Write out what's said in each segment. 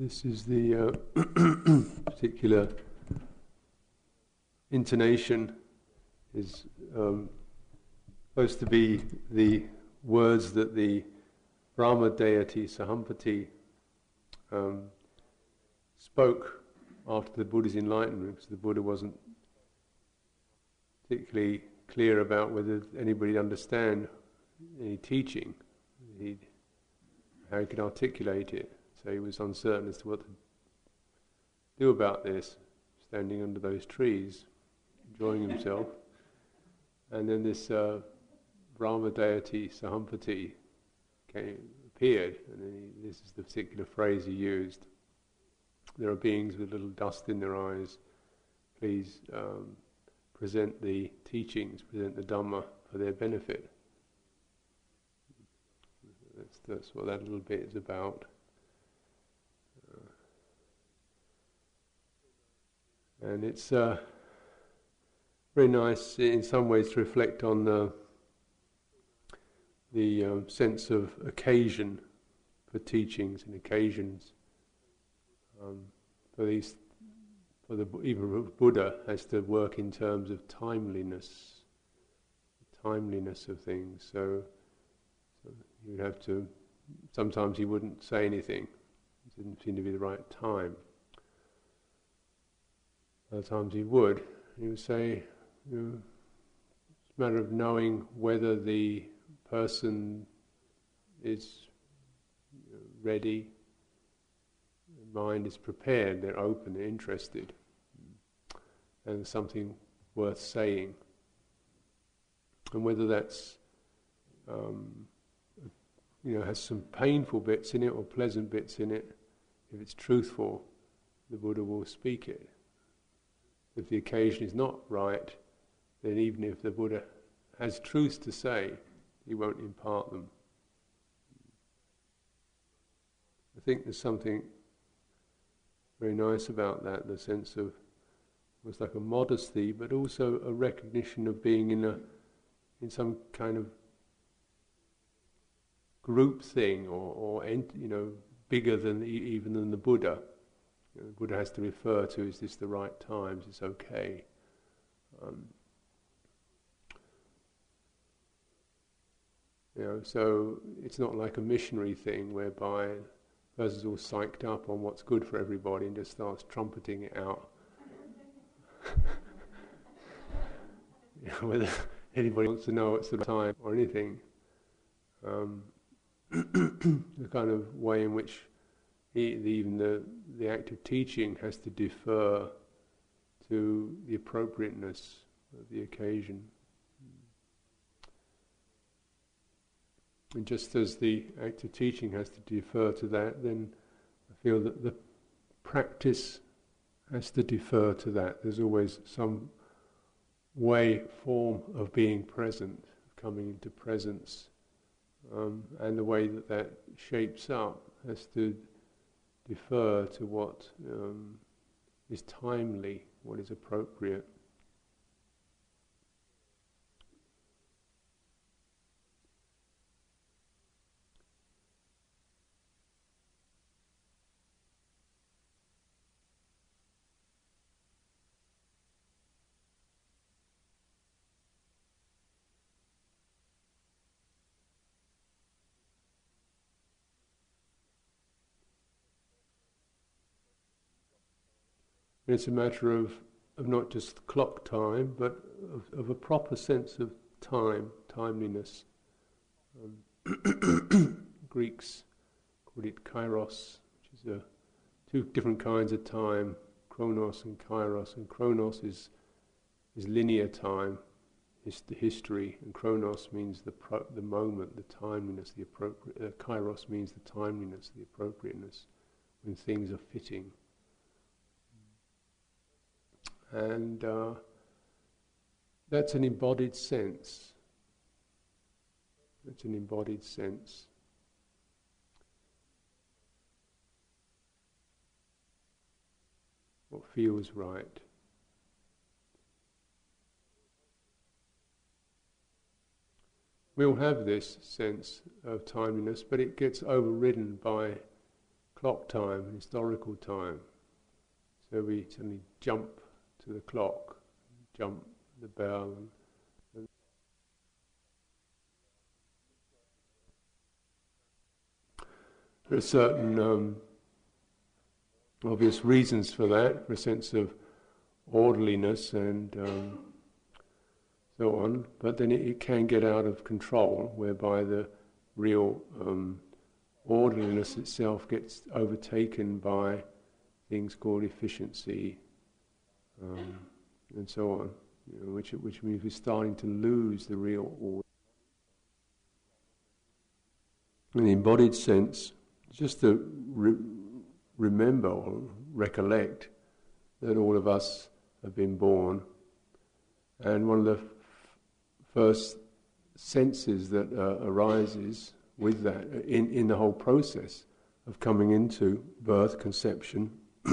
This is the uh, particular intonation is um, supposed to be the words that the Brahma deity Sahampati um, spoke after the Buddha's enlightenment, because the Buddha wasn't particularly clear about whether anybody understand any teaching, how he could articulate it. So he was uncertain as to what to do about this, standing under those trees, enjoying himself. And then this uh, Brahma deity, Sahampati, came, appeared, and he, this is the particular phrase he used. There are beings with little dust in their eyes. Please um, present the teachings, present the Dhamma for their benefit. That's, that's what that little bit is about. And it's uh, very nice in some ways to reflect on the, the um, sense of occasion for teachings and occasions. Um, for these, for the even Buddha has to work in terms of timeliness, timeliness of things. So, so you would have to. Sometimes he wouldn't say anything. It didn't seem to be the right time. Other times he would. He would say, you know, it's a matter of knowing whether the person is ready, the mind is prepared, they're open, they're interested, and something worth saying. And whether that's, um, you know, has some painful bits in it or pleasant bits in it, if it's truthful, the Buddha will speak it. If the occasion is not right, then even if the Buddha has truths to say, he won't impart them. I think there's something very nice about that, the sense of almost like a modesty, but also a recognition of being in a in some kind of group thing, or, or you know, bigger than even than the Buddha. The Buddha has to refer to: Is this the right times? It's okay. Um, you know, so it's not like a missionary thing whereby a person's all psyched up on what's good for everybody and just starts trumpeting it out. you know, whether anybody wants to know it's the time or anything. Um, the kind of way in which the, even the, the act of teaching has to defer to the appropriateness of the occasion. And just as the act of teaching has to defer to that, then I feel that the practice has to defer to that. There's always some way, form of being present, coming into presence. Um, and the way that that shapes up has to defer to what um, is timely, what is appropriate. And it's a matter of, of not just clock time, but of, of a proper sense of time, timeliness. Um, Greeks called it kairos, which is a, two different kinds of time, chronos and kairos. And chronos is, is linear time, is the history, and chronos means the, pro, the moment, the timeliness, the appropriate. Uh, kairos means the timeliness, the appropriateness, when things are fitting. And uh, that's an embodied sense. It's an embodied sense. What feels right. We all have this sense of timeliness, but it gets overridden by clock time, historical time. So we suddenly jump the clock, jump the bell. And, there are certain um, obvious reasons for that, a sense of orderliness and um, so on, but then it, it, can get out of control, whereby the real um, orderliness itself gets overtaken by things called efficiency um, and so on, you know, which, which means we're starting to lose the real order. In the embodied sense, just to re- remember or recollect that all of us have been born, and one of the f- first senses that uh, arises with that in, in the whole process of coming into birth, conception,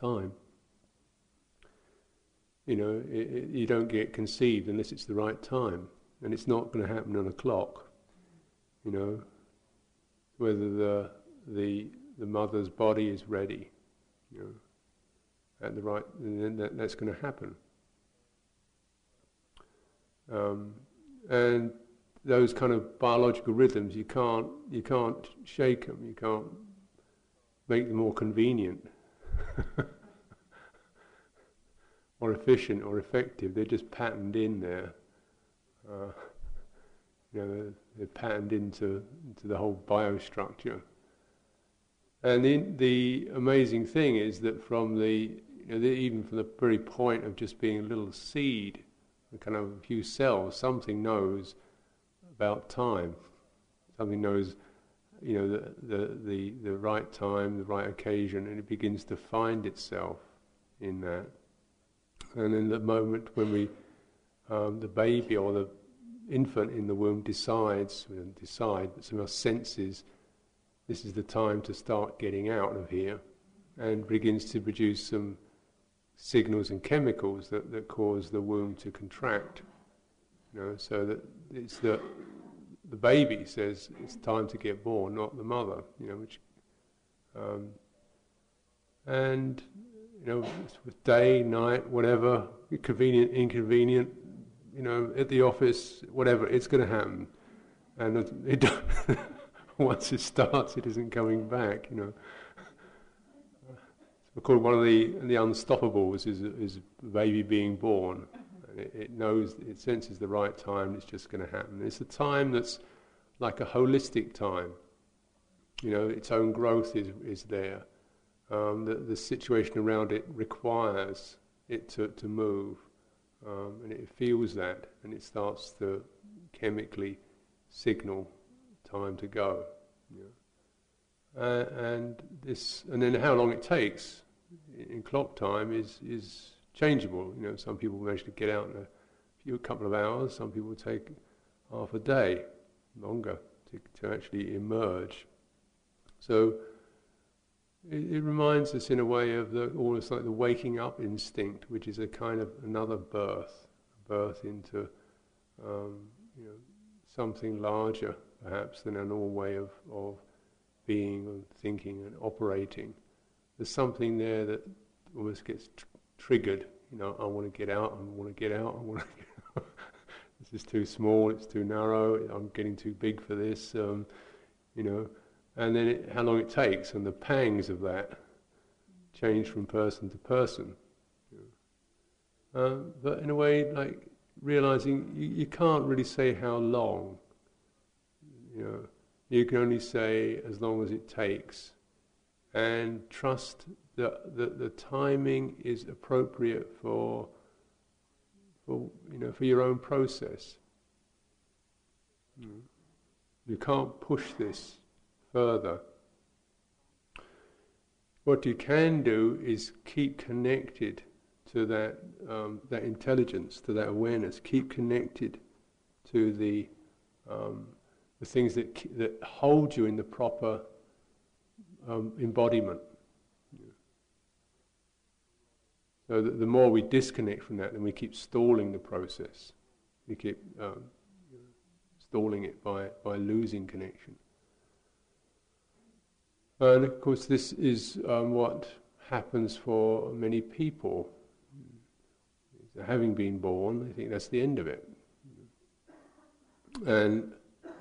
time. You know, it, it, you don't get conceived unless it's the right time, and it's not going to happen on a clock. You know, whether the the the mother's body is ready, you know, at the right, then that, that's going to happen. Um, and those kind of biological rhythms, you can't you can't shake them. You can't make them more convenient, or efficient, or effective. They're just patterned in there. Uh, you know, they're, patterned into into the whole biostructure. And the, the amazing thing is that from the, you know, the, even from the very point of just being a little seed, a kind of few cells, something knows about time. Something knows, you know, the, the, the, the right time, the right occasion, and it begins to find itself in that. And in the moment when we, um, the baby or the infant in the womb decides, decide, but somehow senses this is the time to start getting out of here, and begins to produce some signals and chemicals that, that cause the womb to contract. You know, so that it's the the baby says it's time to get born, not the mother. You know, which um, and you know, day, night, whatever, convenient, inconvenient, you know, at the office, whatever, it's going to happen, and it, it once it starts, it isn't coming back. You know, we call one of the the unstoppables is is baby being born. It, it, knows, it senses the right time. It's just going to happen. It's a time that's like a holistic time. You know, its own growth is is there. Um, the, the situation around it requires it to, to move, um, and it feels that, and it starts to chemically signal time to go. Uh, and this, and then how long it takes in clock time is is changeable. You know, some people manage to get out in a few couple of hours. Some people take half a day, longer, to, to actually emerge. So it, it, reminds us in a way of the almost like the waking up instinct, which is a kind of another birth, a birth into um, you know something larger perhaps than a normal way of, of being and thinking and operating. There's something there that almost gets tr- triggered. You know, I want to get out. I want to get out. I want to. Get out. this is too small. It's too narrow. I'm getting too big for this. Um, you know, and then it, how long it takes and the pangs of that change from person to person. Uh, but in a way, like realizing you, you can't really say how long. You know, you can only say as long as it takes, and trust that the, the timing is appropriate for, for you know for your own process. You can't push this further. What you can do is keep connected to that um, that intelligence, to that awareness. Keep connected to the um, the things that, that hold you in the proper um, embodiment. So the more we disconnect from that, then we keep stalling the process. We keep um, stalling it by, by losing connection. And of course, this is um, what happens for many people. Having been born, I think that's the end of it. And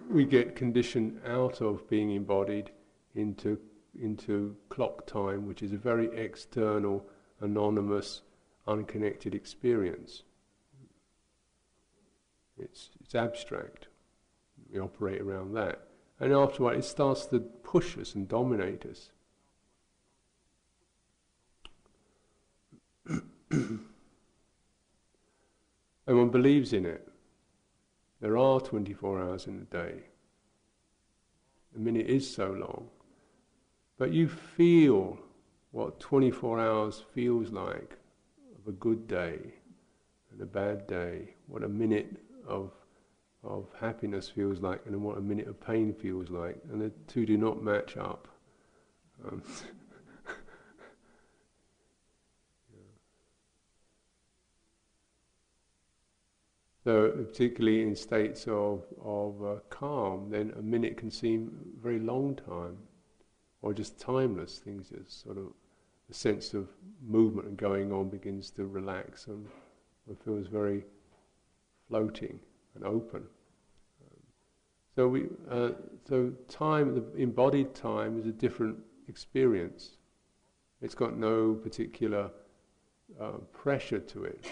we get conditioned out of being embodied into, into clock time, which is a very external, anonymous, unconnected experience. It's, it's abstract. We operate around that. And after a while, it starts to push us and dominate us. and one believes in it. There are 24 hours in a day. A minute is so long. But you feel what 24 hours feels like of a good day and a bad day, what a minute of of happiness feels like and what a minute of pain feels like, and the two do not match up. Um, So, particularly in states of, of uh, calm, then a minute can seem a very long time, or just timeless. Things just sort of, the sense of movement and going on begins to relax, and it feels very floating and open. So we, uh, so time, the embodied time, is a different experience. It's got no particular uh, pressure to it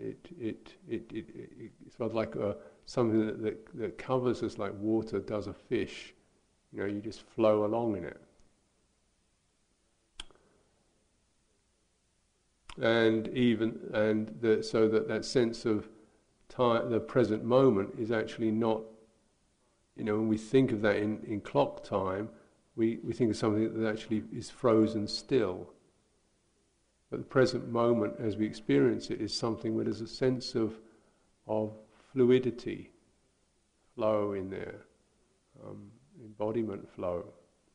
it, it, it, it, it it's like a, something that, that, that covers us like water does a fish. You know, you just flow along in it. And even and the, so that that sense of time, the present moment, is actually not. You know, when we think of that in, in clock time, we, we think of something that actually is frozen still. But the present moment, as we experience it, is something where there's a sense of, of fluidity, flow in there, um, embodiment flow.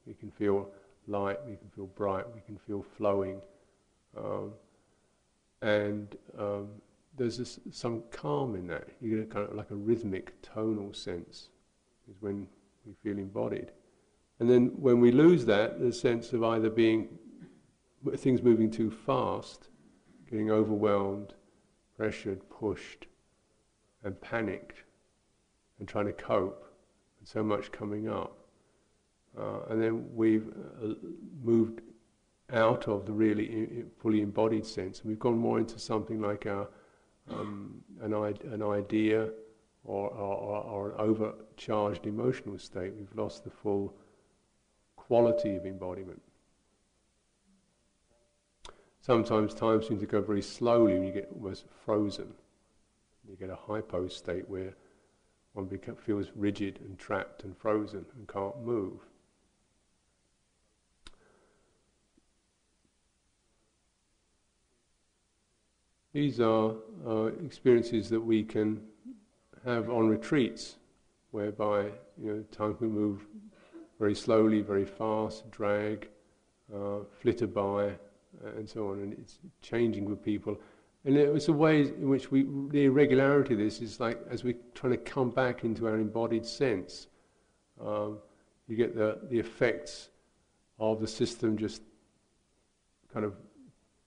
We can feel light, we can feel bright, we can feel flowing. Um, and um, there's this, some calm in that. You get a kind of like a rhythmic, tonal sense, is when we feel embodied. And then when we lose that, the sense of either being things moving too fast, getting overwhelmed, pressured, pushed, and panicked, and trying to cope, and so much coming up. Uh, and then we've uh, moved out of the really fully embodied sense, and we've gone more into something like our, um, an, an idea or, or, or an overcharged emotional state. We've lost the full quality of embodiment. Sometimes time seems to go very slowly and you get almost frozen. You get a hypo state where one feels rigid and trapped and frozen and can't move. These are uh, experiences that we can have on retreats, whereby you know time can move very slowly, very fast, drag, uh, flitter by, and so on, and it's changing with people. And it's a way in which we, the irregularity of this is like as we're trying to come back into our embodied sense, um, you get the, the effects of the system just kind of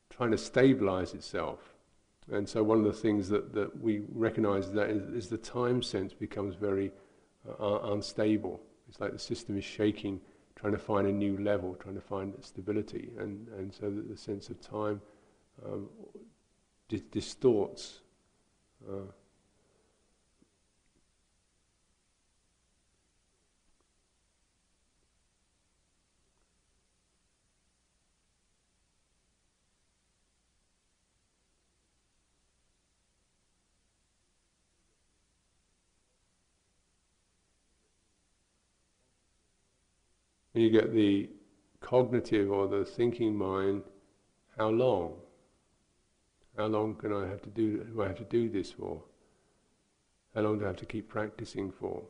trying to stabilize itself. And so one of the things that, that we recognize that is, is the time sense becomes very uh, unstable. It's like the system is shaking trying to find a new level, trying to find stability, and, and so the sense of time um, di- distorts. Uh, you get the cognitive or the thinking mind, how long? How long can I have to do do I have to do this for? How long do I have to keep practicing for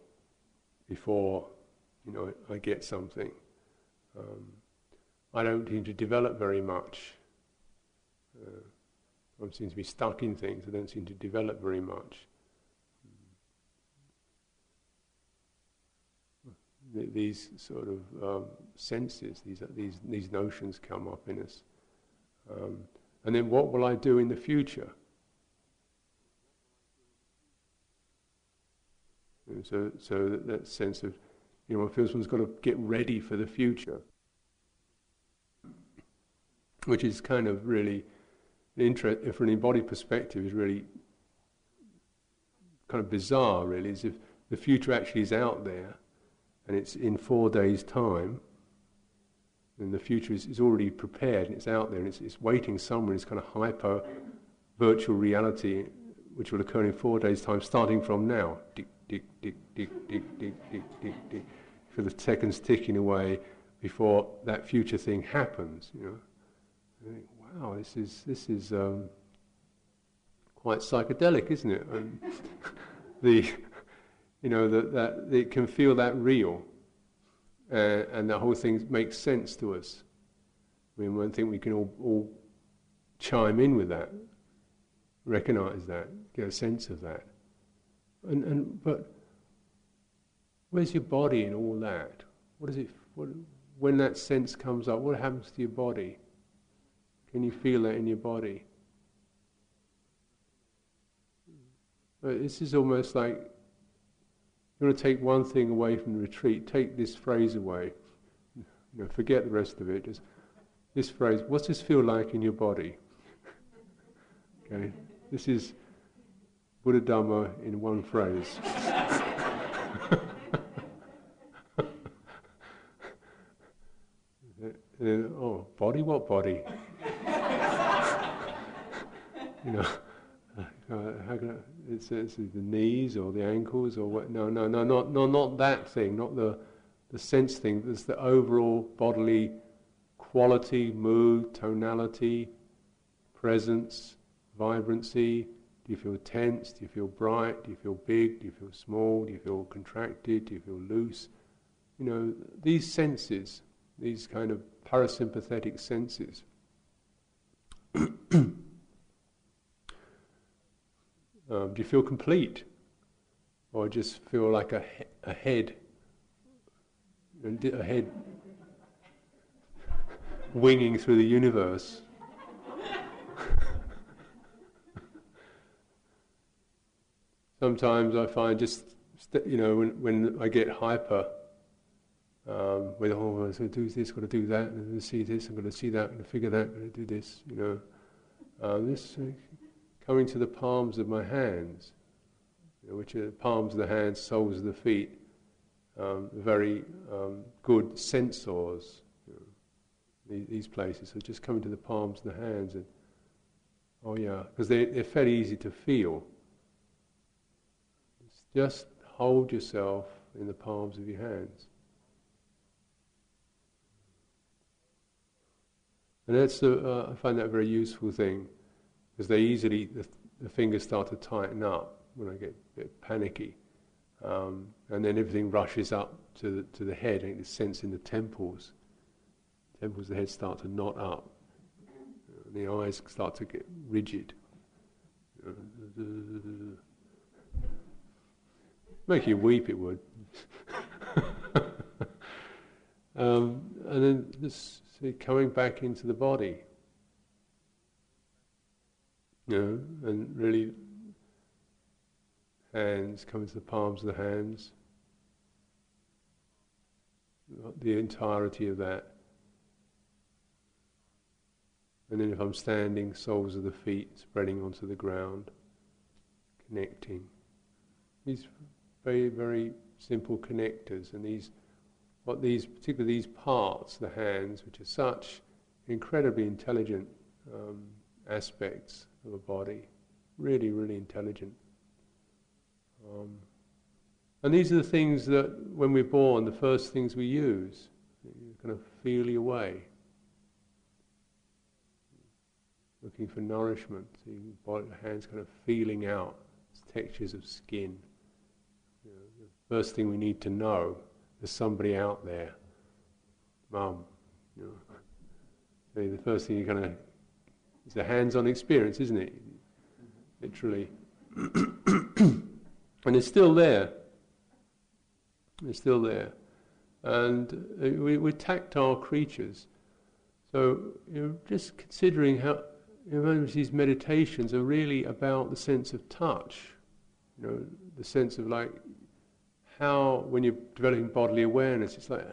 before you know I get something? Um, I don't seem to develop very much. Uh, I seem to be stuck in things. I don't seem to develop very much. These sort of um, senses, these, these, these notions come up in us. Um, and then what will I do in the future? And so, so that, that sense of, you know, one feels one's got to get ready for the future, which is kind of really, interest, from an embodied perspective, is really kind of bizarre, really, as if the future actually is out there and it's in four days' time, and the future is, is already prepared and it's out there and it's, it's waiting somewhere, it's kind of hyper virtual reality which will occur in four days' time, starting from now. Tick, tick, tick, tick, tick, tick, tick, tick, tick. For the seconds ticking away before that future thing happens, you know. Think, wow, this is this is um, quite psychedelic, isn't it? The you know, that, that it can feel that real. Uh, and the whole thing makes sense to us. I mean, one thing we can all, all chime in with that, recognize that, get a sense of that. And, and but where's your body in all that? What is it? What, when that sense comes up, what happens to your body? Can you feel that in your body? But this is almost like you want to take one thing away from the retreat, take this phrase away. You know, forget the rest of it. Just this phrase, what's this feel like in your body? okay, this is Buddha Dhamma in one phrase. then, oh, body? What body? you know. Uh, how can I, it's, it's the knees or the ankles or what? No, no, no, not, no, not that thing, not the, the sense thing. There's the overall bodily quality, mood, tonality, presence, vibrancy. Do you feel tense? Do you feel bright? Do you feel big? Do you feel small? Do you feel contracted? Do you feel loose? You know, these senses, these kind of parasympathetic senses. Um, do you feel complete? Or just feel like a, a head, a head winging through the universe? Sometimes I find just, you know, when, when I get hyper, um, with, oh, I'm going to do this, got to do that, I'm going to see this, I'm going to see that, I'm going to figure that, I'm going to do this, you know. Uh, this coming to the palms of my hands, which are palms of the hands, soles of the feet, um, very um, good sensors, you know, these, these, places. So just coming to the palms of the hands and, oh yeah, because they, they're fairly easy to feel. Just hold yourself in the palms of your hands. And that's a, uh, I find that a very useful thing because they easily the, the, fingers start to tighten up when I get a bit panicky, um, and then everything rushes up to the, to the head. and the sense in the temples. Temples the head start to knot up, and the eyes start to get rigid. Make you weep, it would. um, and then see, coming back into the body. You know, and really hands come into the palms of the hands. The entirety of that. And then if I'm standing, soles of the feet spreading onto the ground, connecting. These very, very simple connectors and these what these particularly these parts, the hands, which are such incredibly intelligent um, aspects of a body. Really, really intelligent. Um, and these are the things that, when we're born, the first things we use. You kind of feel your way. Looking for nourishment. So your hands kind of feeling out textures of skin. You know, the first thing we need to know there's somebody out there. Mum. You know. So the first thing you kind of it's a hands-on experience, isn't it? Literally. and it's still there. It's still there. And uh, we, we're tactile creatures. So you know, just considering how you know, these meditations are really about the sense of touch, you know, the sense of like how when you're developing bodily awareness, it's like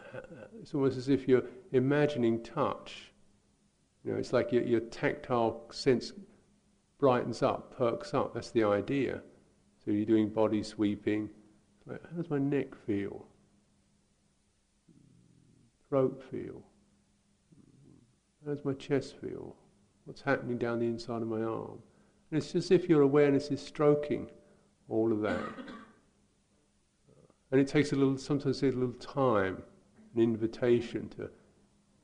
it's almost as if you're imagining touch. You know, it's like your, your tactile sense brightens up, perks up. That's the idea. So you're doing body sweeping. Like, how does my neck feel? Throat feel? How does my chest feel? What's happening down the inside of my arm? And it's as if your awareness is stroking all of that. And it takes a little, sometimes a little time, an invitation to,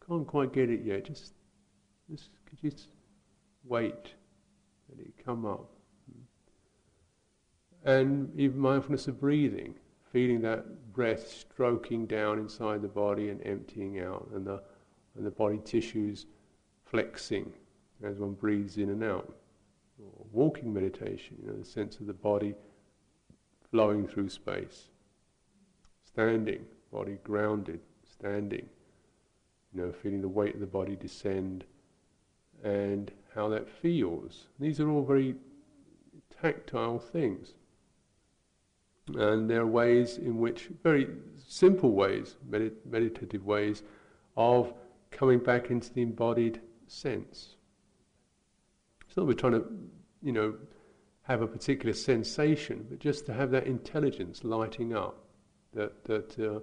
can't quite get it yet, just, just could you just wait, let it come up. And even mindfulness of breathing, feeling that breath stroking down inside the body and emptying out, and the, and the body tissues flexing as one breathes in and out. Or walking meditation, you know, the sense of the body flowing through space. Standing, body grounded, standing, you know, feeling the weight of the body descend and how that feels. These are all very tactile things. And there are ways in which, very simple ways, medit- meditative ways, of coming back into the embodied sense. It's not we're trying to, you know, have a particular sensation, but just to have that intelligence lighting up that that uh,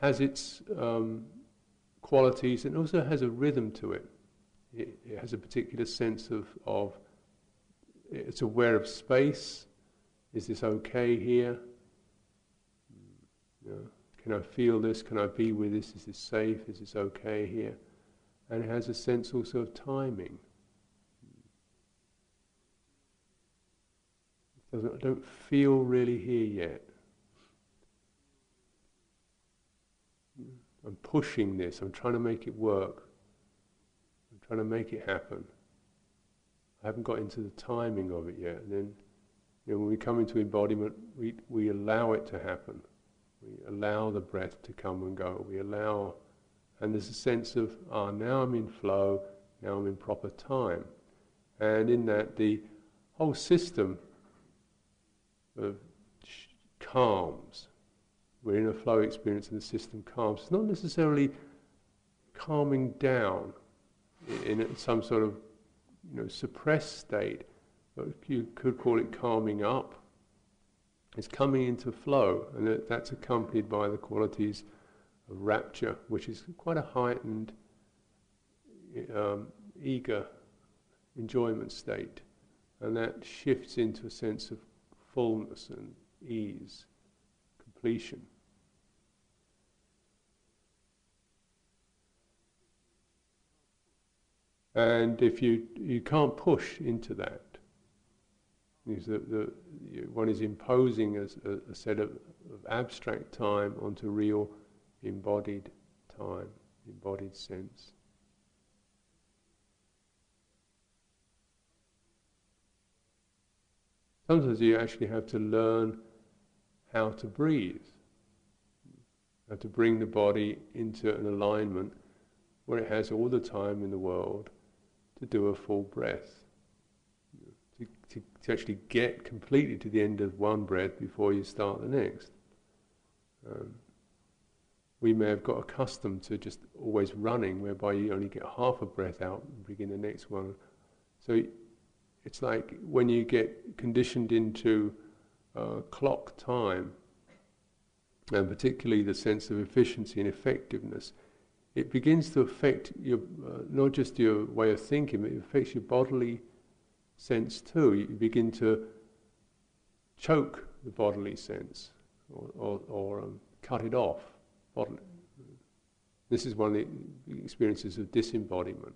has its um, qualities and also has a rhythm to it. It. It has a particular sense of of it's aware of space is this okay here? Mm, you know, can I feel this? Can I be with this? Is this safe? Is this okay here? And it has a sense also of timing. Mm. Doesn't, I don't feel really here yet. Mm. I'm pushing this, I'm trying to make it work. Trying to make it happen. I haven't got into the timing of it yet. And then you know, when we come into embodiment, we, we allow it to happen. We allow the breath to come and go. We allow, and there's a sense of, ah, now I'm in flow, now I'm in proper time. And in that, the whole system of calms. We're in a flow experience and the system calms. It's not necessarily calming down in some sort of you know, suppressed state, you could call it calming up. It's coming into flow, and that's accompanied by the qualities of rapture, which is quite a heightened, um, eager enjoyment state. And that shifts into a sense of fullness and ease, completion. And if you you can't push into that, is that the, one is imposing a, a set of, of, abstract time onto real embodied time, embodied sense. Sometimes you actually have to learn how to breathe, how to bring the body into an alignment where it has all the time in the world to do a full breath to, to to actually get completely to the end of one breath before you start the next. Um, we may have got accustomed to just always running, whereby you only get half a breath out and begin the next one. So it's like when you get conditioned into uh, clock time, and particularly the sense of efficiency and effectiveness, it begins to affect your uh, not just your way of thinking, but it affects your bodily sense too. You begin to choke the bodily sense or, or, or um, cut it off. Bodily. This is one of the experiences of disembodiment.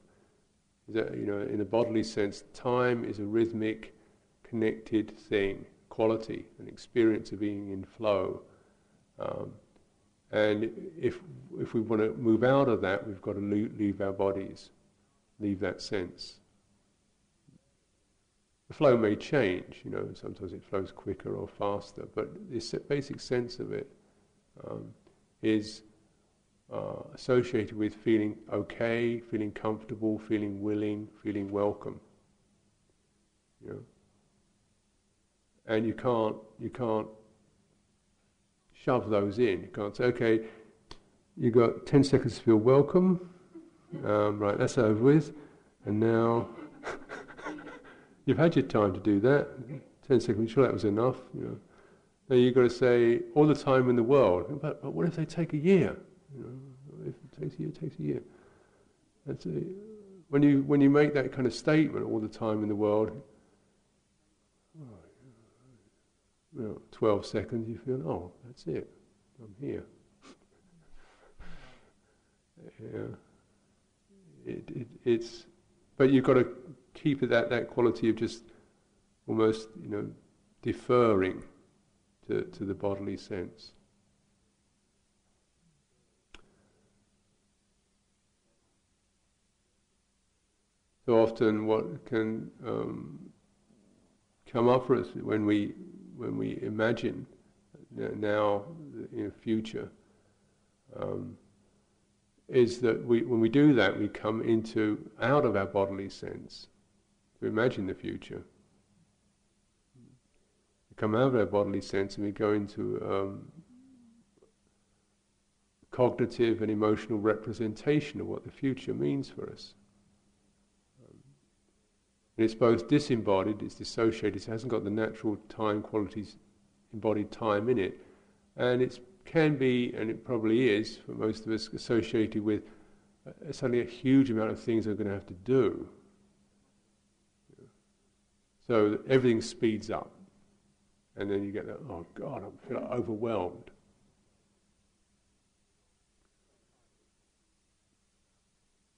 That, you know, in a bodily sense, time is a rhythmic, connected thing, quality, an experience of being in flow. Um, and if, if we want to move out of that, we've got to leave, our bodies, leave that sense. The flow may change, you know, sometimes it flows quicker or faster, but the basic sense of it um, is uh, associated with feeling okay, feeling comfortable, feeling willing, feeling welcome. You know? And you can't, you can't shove those in. You can't say, okay, you've got 10 seconds to feel welcome. Um, right, that's over with. And now you've had your time to do that. 10 seconds, sure that was enough. You know. Now you've got to say all the time in the world. But, but what if they take a year? You know, if it takes a year, it takes a year. That's a, when you when you make that kind of statement all the time in the world, oh, you know, 12 seconds, you feel, oh, that's it, I'm here. yeah. It, it, it's, but you've got to keep that, that quality of just almost, you know, deferring to, to the bodily sense. So often, what can um, come up for us when we when we imagine now in the future um, is that we, when we do that, we come into out of our bodily sense to imagine the future. We come out of our bodily sense and we go into um, cognitive and emotional representation of what the future means for us. And it's both disembodied, it's dissociated, it hasn't got the natural time qualities, embodied time in it, and it can be, and it probably is for most of us, associated with uh, suddenly a huge amount of things we're going to have to do. So everything speeds up. And then you get that, oh God, I feel overwhelmed.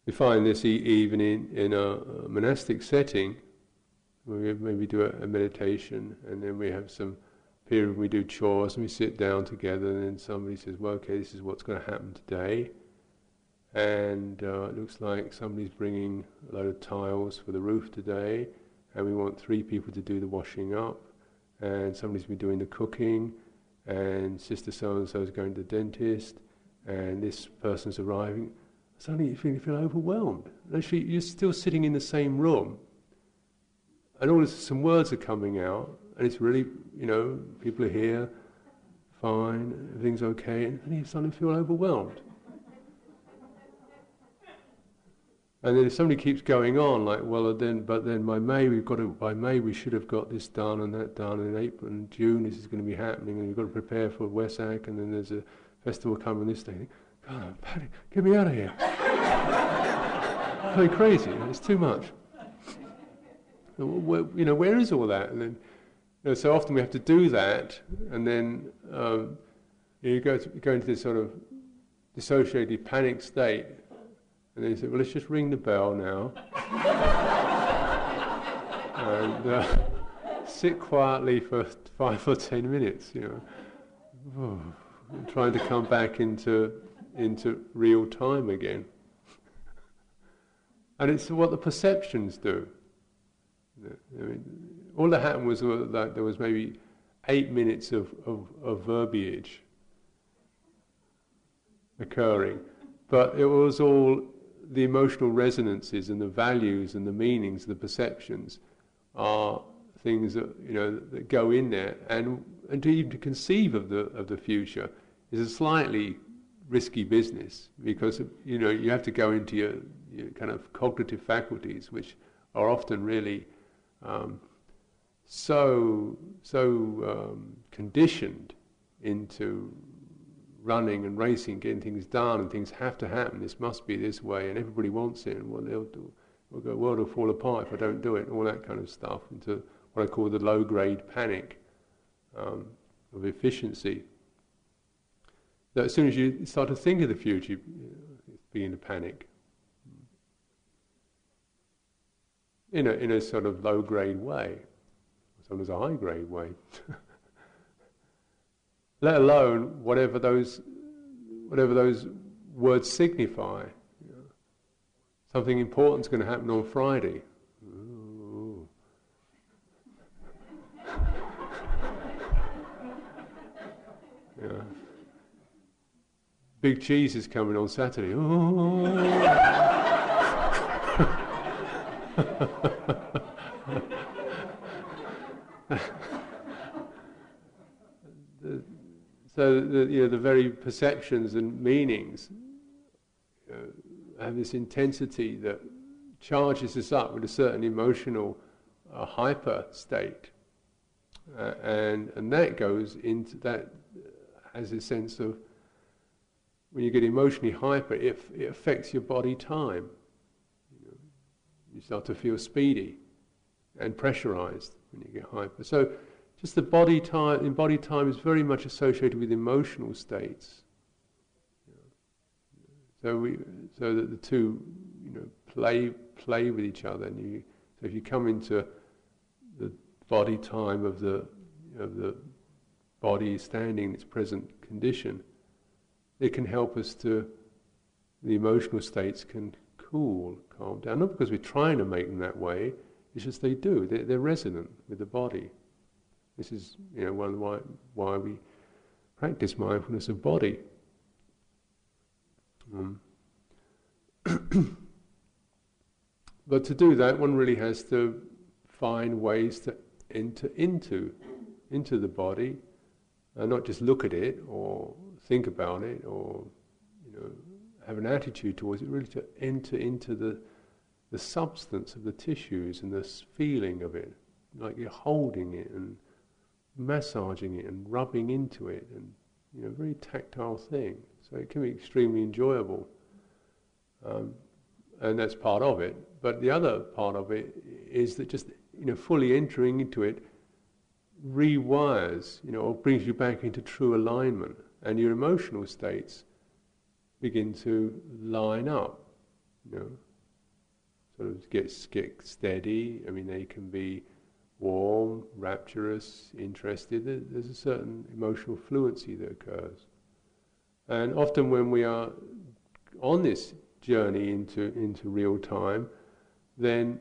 We find this even in, in a, monastic setting, we maybe do a, a, meditation and then we have some period when we do chores and we sit down together and then somebody says, well, okay, this is what's going to happen today. And uh, it looks like somebody's bringing a load of tiles for the roof today and we want three people to do the washing up and somebody's been doing the cooking, and sister so and so is going to the dentist, and this person's arriving. Suddenly you feel, you feel overwhelmed. Actually, you're still sitting in the same room, and all this, some words are coming out, and it's really, you know, people are here, fine, everything's okay, and then you suddenly feel overwhelmed. And then if somebody keeps going on, like, well, then, but then by May we've got to, by May we should have got this done and that done, and in April and June this is going to be happening, and you've got to prepare for Wesak, and then there's a festival coming this day. God, Paddy, get me out of here. going crazy, it's too much. You know, where is all that? And then, you know, so often we have to do that, and then um, you go, to, go into this sort of dissociated panic state and then he said, well, let's just ring the bell now. and uh, sit quietly for five or ten minutes, you know, trying to come back into, into real time again. and it's what the perceptions do. I mean, all that happened was uh, that there was maybe eight minutes of, of, of verbiage occurring, but it was all the emotional resonances and the values and the meanings, the perceptions, are things that you know that go in there, and and to even to conceive of the of the future is a slightly risky business because you know you have to go into your, your kind of cognitive faculties, which are often really um, so so um, conditioned into running and racing, getting things done, and things have to happen. This must be this way, and everybody wants it. And well, they'll do, we'll go, world will fall apart if I don't do it, and all that kind of stuff. Into what I call the low-grade panic um, of efficiency. That as soon as you start to think of the future, you begin to panic. In a, in a sort of low grade way, sometimes a high grade way. let alone whatever those, whatever those words signify. Something important is going to happen on Friday. yeah. Big cheese is coming on Saturday. So the, you know, the very perceptions and meanings you know, have this intensity that charges us up with a certain emotional uh, hyper state. Uh, and, and that goes into that has a sense of when you get emotionally hyper, it, it affects your body time. You, know, you start to feel speedy and pressurized when you get hyper. So, just the body time, in body time is very much associated with emotional states. So we, so that the two, you know, play play with each other, and you. So if you come into the body time of the of the body standing in its present condition, it can help us to, the emotional states can cool, calm down. Not because we're trying to make them that way, it's just they do. They're, they're resonant with the body. This is, you know, one why, why we practice mindfulness of body. Um. but to do that, one really has to find ways to enter into, into the body, and not just look at it or think about it or you know have an attitude towards it, really to enter into the the substance of the tissues and the feeling of it, like you're holding it and massaging it and rubbing into it, and you know, very tactile thing. So it can be extremely enjoyable, um, and that's part of it. But the other part of it is that just you know, fully entering into it rewires, you know, or brings you back into true alignment and your emotional states begin to line up, you know, sort of get, get steady. I mean, they can be warm, rapturous, interested. There's a certain emotional fluency that occurs. And often when we are on this journey into, into real time, then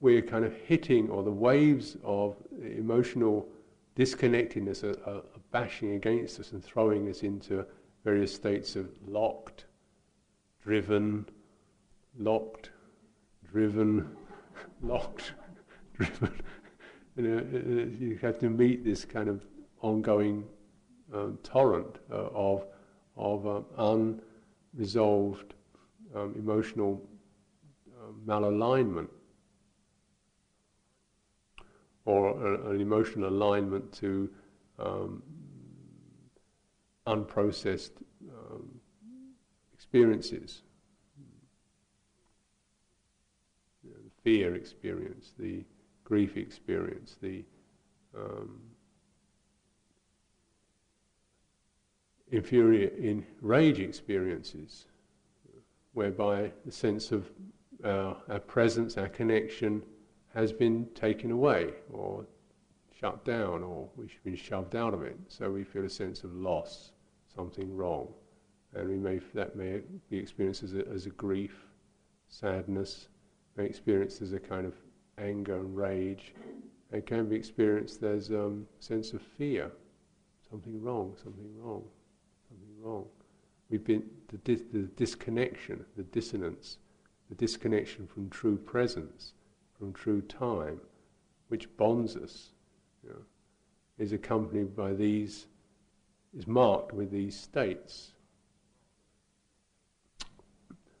we're kind of hitting, or the waves of emotional disconnectedness are, are, bashing against us and throwing us into various states of locked, driven, locked, driven, locked, driven. You, know, you have to meet this kind of ongoing um, torrent uh, of, of um, unresolved um, emotional uh, malalignment or a, an emotional alignment to um, unprocessed um, experiences. You know, the fear experience, the grief experience, the um, inferior in rage experiences, whereby the sense of uh, our presence, our connection, has been taken away or shut down or we've been shoved out of it. So we feel a sense of loss, something wrong. And we may, that may be experienced as a, as a grief, sadness, may experienced as a kind of anger and rage. It can be experienced as a um, sense of fear, something wrong, something wrong, something wrong. We've been, the, dis- the disconnection, the dissonance, the disconnection from true presence, from true time, which bonds us you know, is accompanied by these, is marked with these states.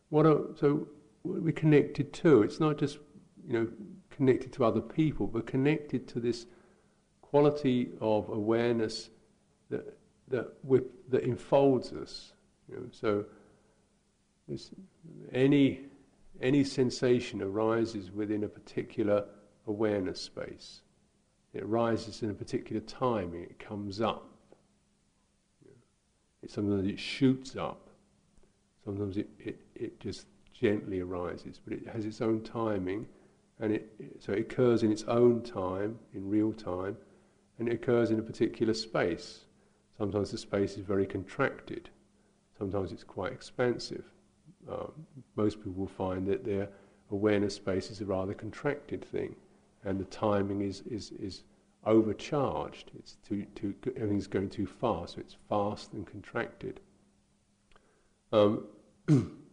What are, so what are we connected to? It's not just you know connected to other people, but connected to this quality of awareness that that with, that enfolds us. You know, so any any sensation arises within a particular awareness space. It rises in a particular timing, it comes up. That it shoots up. Sometimes it, it, it just gently arises, but it has its own timing, and it, so it occurs in its own time, in real time, and it occurs in a particular space. Sometimes the space is very contracted, sometimes it's quite expansive. Um, most people will find that their awareness space is a rather contracted thing and the timing is, is, is overcharged. It's too, too, everything's going too fast, so it's fast and contracted. Um,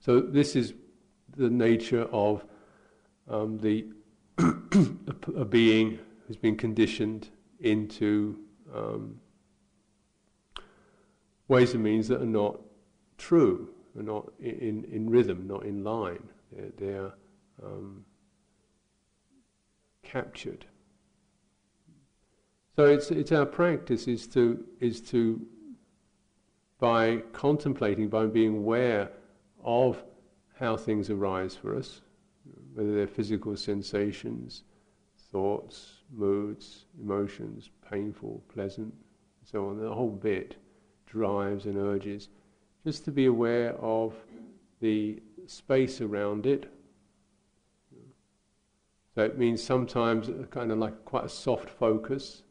so this is the nature of um, the a being who's been conditioned into um, ways and means that are not true, are not in, in rhythm, not in line. They're, they're um, captured. So it's, it's our practice is to, is to, by contemplating, by being aware of how things arise for us, whether they're physical sensations, thoughts, moods, emotions, painful, pleasant, so on, the whole bit, drives and urges, just to be aware of the space around it. So it means sometimes kind of like quite a soft focus,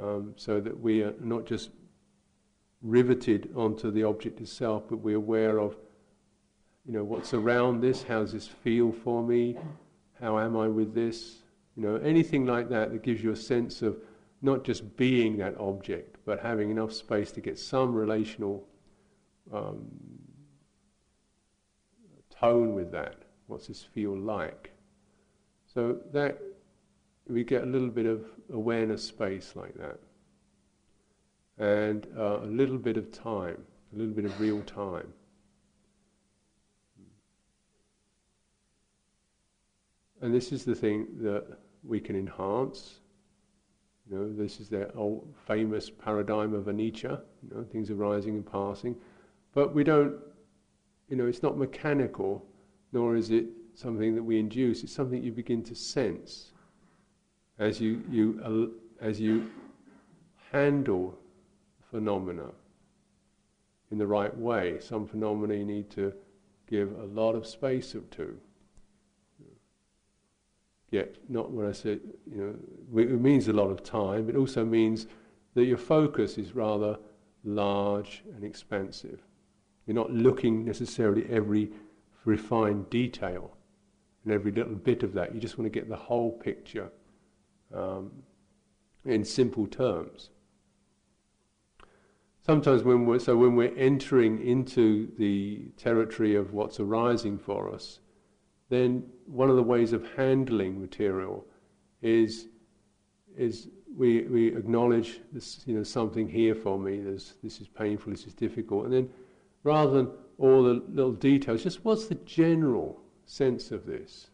um, so that we are not just riveted onto the object itself, but we're aware of, you know, what's around this, how does this feel for me, how am I with this, you know, anything like that that gives you a sense of not just being that object, but having enough space to get some relational um, tone with that. What's this feel like? So that we get a little bit of awareness space like that, and uh, a little bit of time, a little bit of real time. And this is the thing that we can enhance. You know, this is the old famous paradigm of anicca. You know, things arising and passing, but we don't. You know, it's not mechanical, nor is it something that we induce. It's something you begin to sense as you you as you handle phenomena in the right way. Some phenomena you need to give a lot of space to. Yet, not when I say, you know, it means a lot of time, it also means that your focus is rather large and expansive. You're not looking necessarily every refined detail and every little bit of that. You just want to get the whole picture um, in simple terms. Sometimes when we're so when we're entering into the territory of what's arising for us, then one of the ways of handling material is is we, we acknowledge this, you know, something here for me, this, this is painful, this is difficult, and then rather than all the little details, just what's the general sense of this?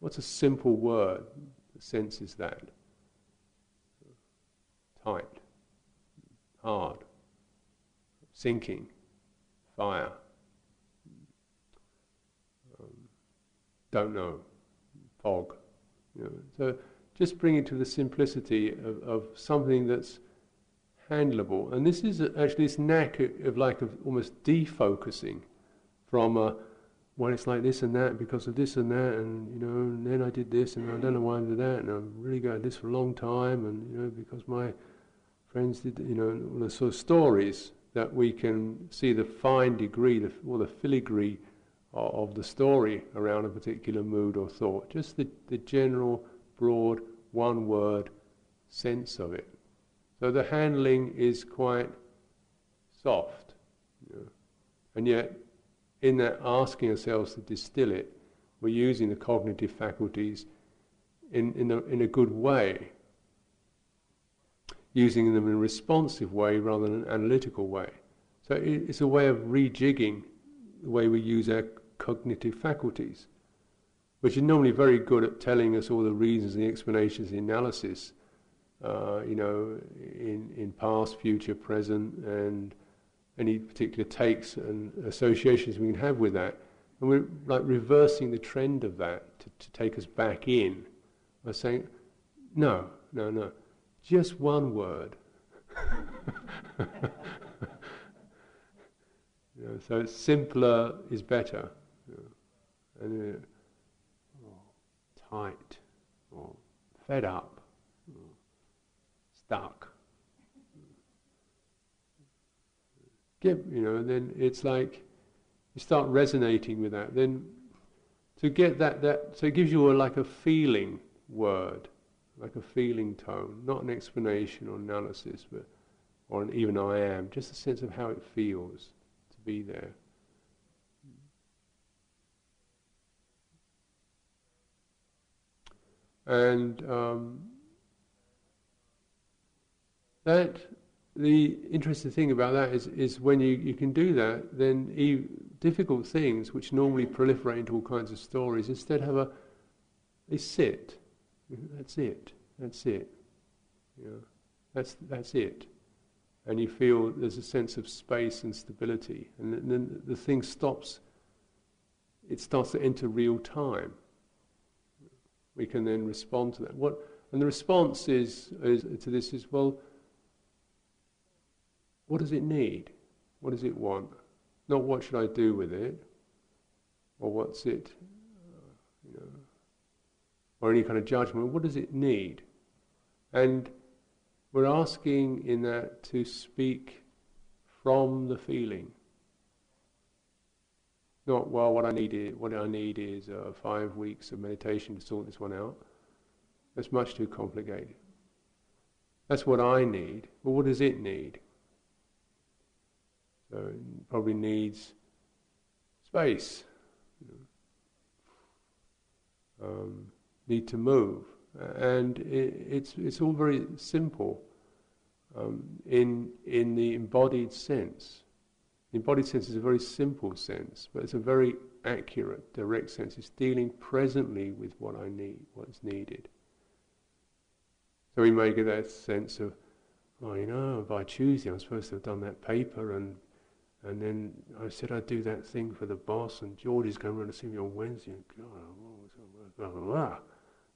What's a simple word that senses that? Tight, hard, sinking, fire. Um, don't know, fog. You know. So just bring it to the simplicity of, of something that's handleable. And this is actually this knack of like of almost defocusing from a, well, it's like this and that because of this and that, and you know, and then I did this, and I don't know why I did that, and I'm really got this for a long time, and you know, because my friends did, you know, all the sort of stories that we can see the fine degree, the, or the filigree of the story around a particular mood or thought, just the, the general, broad, one word sense of it. So the handling is quite soft. You know. And yet, in that asking ourselves to distill it, we're using the cognitive faculties in, in, a, in a good way, using them in a responsive way rather than an analytical way. So it's a way of rejigging the way we use our cognitive faculties, which are normally very good at telling us all the reasons, the explanations, the analysis, uh, you know, in, in past, future, present, and any particular takes and associations we can have with that. And we're like reversing the trend of that to, to take us back in by saying, no, no, no, just one word. you know, so simpler is better and uh, tight, or fed up, stuck. Get, you know, and then it's like you start resonating with that. Then to get that, that so it gives you a, like a feeling word, like a feeling tone, not an explanation or analysis, but or an even I am, just a sense of how it feels to be there. And um, that the interesting thing about that is, is when you, you can do that, then e- difficult things which normally proliferate into all kinds of stories instead have a they sit. That's it. That's it. You know, that's that's it. And you feel there's a sense of space and stability, and then the thing stops. It starts to enter real time we can then respond to that. What, and the response is, is, to this is, well, what does it need? What does it want? Not what should I do with it, or what's it, you know, or any kind of judgment. What does it need? And we're asking in that to speak from the feeling. Not, well, what I need is, what I need is uh, five weeks of meditation to sort this one out. That's much too complicated. That's what I need. But what does it need? So it probably needs space. Um, need to move, and it, it's it's all very simple um, in in the embodied sense. The embodied sense is a very simple sense, but it's a very accurate, direct sense. It's dealing presently with what I need, what's needed. So we may get that sense of, oh, you know, by Tuesday I'm supposed to have done that paper, and and then I said I'd do that thing for the boss, and George is going around to see me on Wednesday. And God, blah blah blah.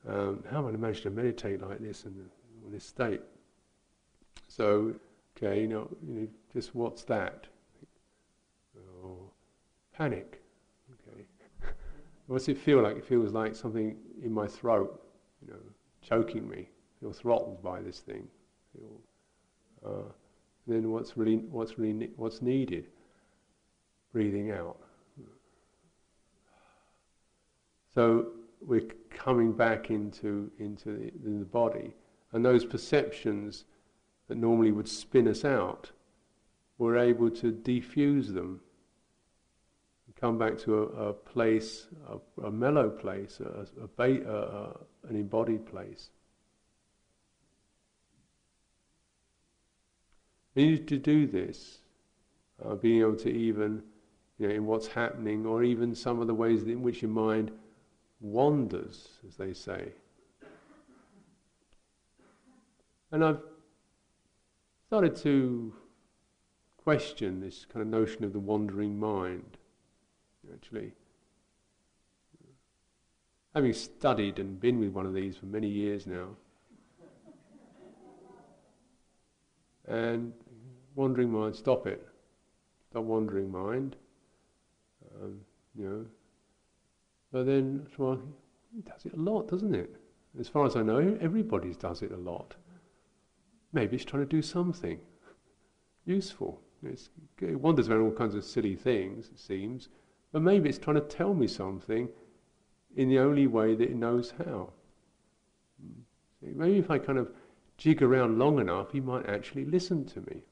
Um, how am I going to meditate like this in, in this state? So, okay, you know, you know, just what's that? panic. Okay. What's it feel like? It feels like something in my throat, you know, choking me. I feel throttled by this thing. Feel, uh, then what's really what's really what's needed? Breathing out. So we're coming back into into the, in the body, and those perceptions that normally would spin us out, we're able to defuse them come back to a, a place, a, a, mellow place, a, a an embodied place. We need to do this, uh, being able to even, you know, in what's happening, or even some of the ways in which your mind wanders, as they say. And I've started to question this kind of notion of the wandering mind actually. Having studied and been with one of these for many years now, and wandering mind, stop it. Stop wandering mind. Um, you know. But then, it does it a lot, doesn't it? As far as I know, everybody does it a lot. Maybe it's trying to do something useful. It's, it wanders around all kinds of silly things, it seems. But maybe it's trying to tell me something in the only way that it knows how. Maybe if I kind of jig around long enough, he might actually listen to me.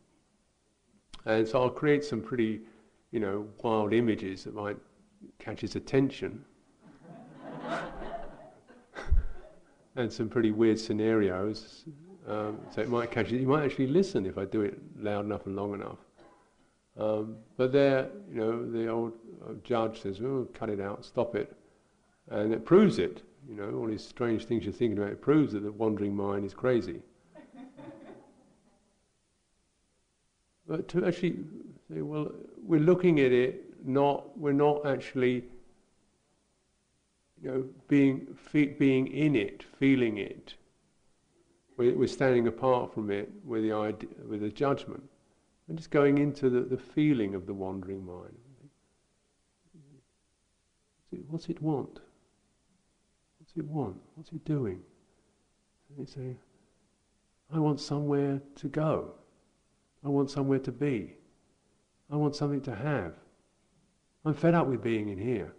And so I'll create some pretty, you know, wild images that might catch his attention. and some pretty weird scenarios. Um, so it might catch it. He might actually listen if I do it loud enough and long enough. Um, but there, you know, the old uh, judge says, "Oh, cut it out, stop it," and it proves it. You know, all these strange things you're thinking about. It proves that the wandering mind is crazy. But to actually say, well, we're looking at it, not we're not actually, you know, being being in it, feeling it. We're, we're standing apart from it with the idea, with the judgment. And just going into the, the feeling of the wandering mind. What's it want? What's it want? What's it doing? And say, I want somewhere to go. I want somewhere to be. I want something to have. I'm fed up with being in here.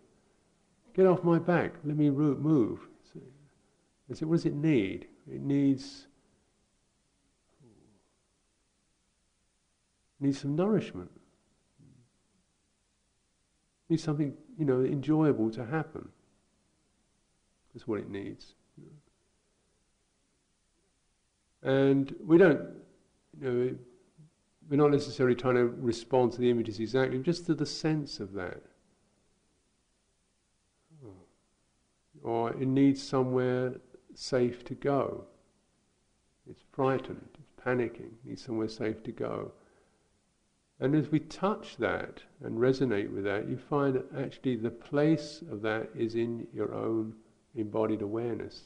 Get off my back. Let me move. And say, what does it need? It needs needs some nourishment. Needs something, you know, enjoyable to happen. That's what it needs. And we don't, you know, we're not necessarily trying to respond to the images exactly, just to the sense of that. Or it needs somewhere safe to go. It's frightened, it's panicking, it needs somewhere safe to go. And as we touch that and resonate with that, you find that actually the place of that is in your own embodied awareness.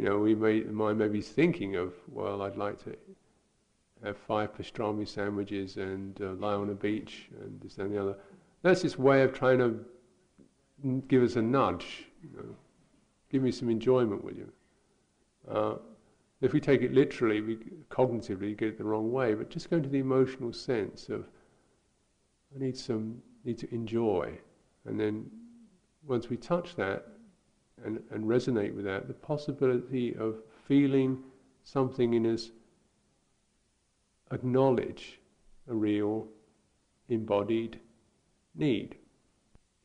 You know, we may, the mind may be thinking of, well, I'd like to have five pastrami sandwiches and uh, lie on a beach and this and the other. That's this way of trying to give us a nudge. You know, give me some enjoyment, will you? Uh, if we take it literally, we cognitively get it the wrong way. But just go into the emotional sense of, I need some, need to enjoy, and then once we touch that, and, and resonate with that, the possibility of feeling something in us acknowledge a real embodied need,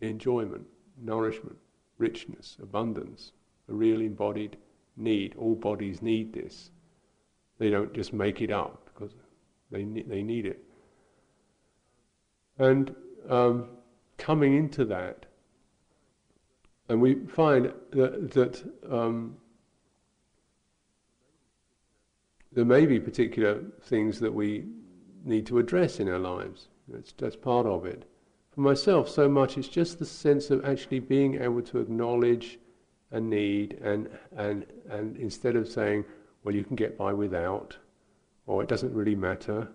enjoyment, nourishment, richness, abundance, a real embodied need. All bodies need this. They don't just make it up because they need, they need it. And um, coming into that and we find that, that um, there may be particular things that we need to address in our lives. That's, that's part of it. For myself, so much it's just the sense of actually being able to acknowledge a need and, and, and instead of saying, well, you can get by without, or it doesn't really matter,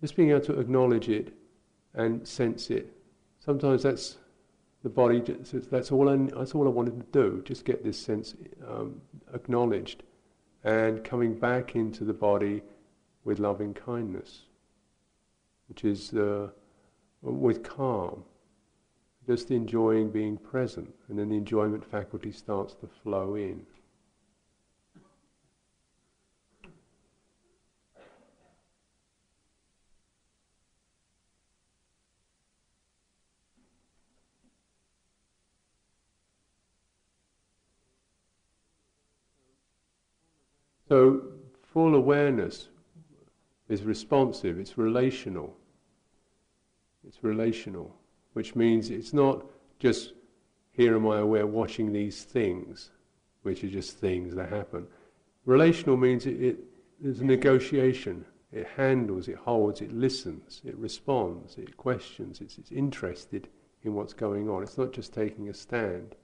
just being able to acknowledge it and sense it. Sometimes that's the body, just, that's, all I, that's all I wanted to do, just get this sense um, acknowledged and coming back into the body with loving kindness, which is uh, with calm, just enjoying being present, and then the enjoyment faculty starts to flow in. So, full awareness is responsive, it's relational. It's relational, which means it's not just here am I aware watching these things, which are just things that happen. Relational means it, it there's a negotiation. It handles, it holds, it listens, it responds, it questions, it's, it's interested in what's going on. It's not just taking a stand.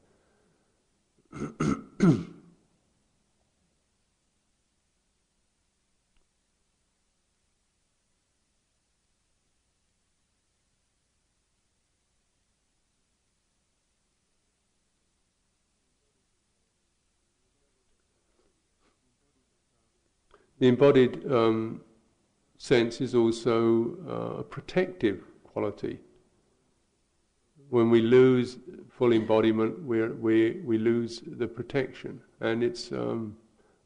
The embodied um, sense is also uh, a protective quality. When we lose full embodiment, we we we lose the protection, and it's um,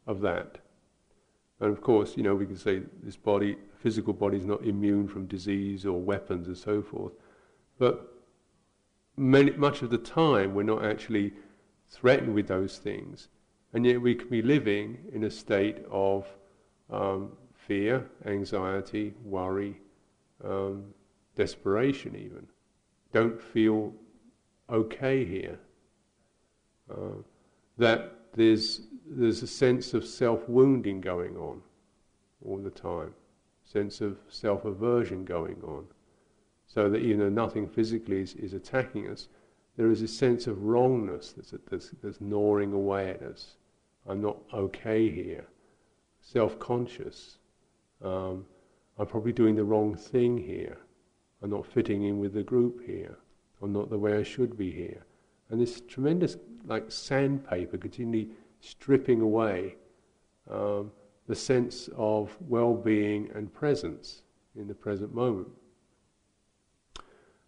of that. And of course, you know, we can say this body, physical body, is not immune from disease or weapons and so forth, but many, much of the time we're not actually threatened with those things, and yet we can be living in a state of um, fear, anxiety, worry, um, desperation, even. Don't feel okay here. Uh, that there's, there's a sense of self wounding going on all the time, sense of self aversion going on. So that even though nothing physically is, is attacking us, there is a sense of wrongness that's, that's, that's gnawing away at us. I'm not okay here self-conscious. Um, I'm probably doing the wrong thing here. I'm not fitting in with the group here. I'm not the way I should be here. And this tremendous, like sandpaper, continually stripping away um, the sense of well-being and presence in the present moment.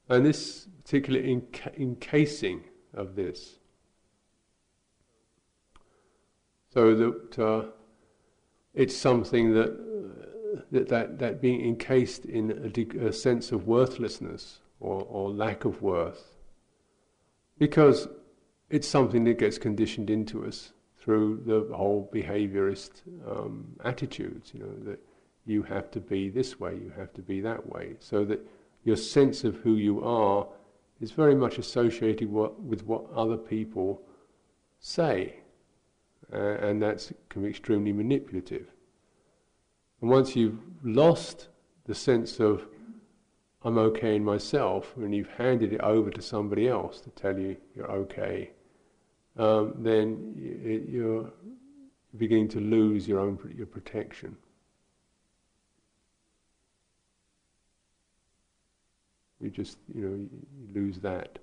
And this particular enca- encasing of this, so that uh, it's something that, that, that, that being encased in a, de- a sense of worthlessness or, or lack of worth, because it's something that gets conditioned into us through the whole behaviorist um, attitudes, you know, that you have to be this way, you have to be that way, so that your sense of who you are is very much associated what, with what other people say, uh, and that can be extremely manipulative. And once you've lost the sense of I'm okay in myself, and you've handed it over to somebody else to tell you you're okay, um, then you're beginning to lose your own your protection. You just, you know, you lose that.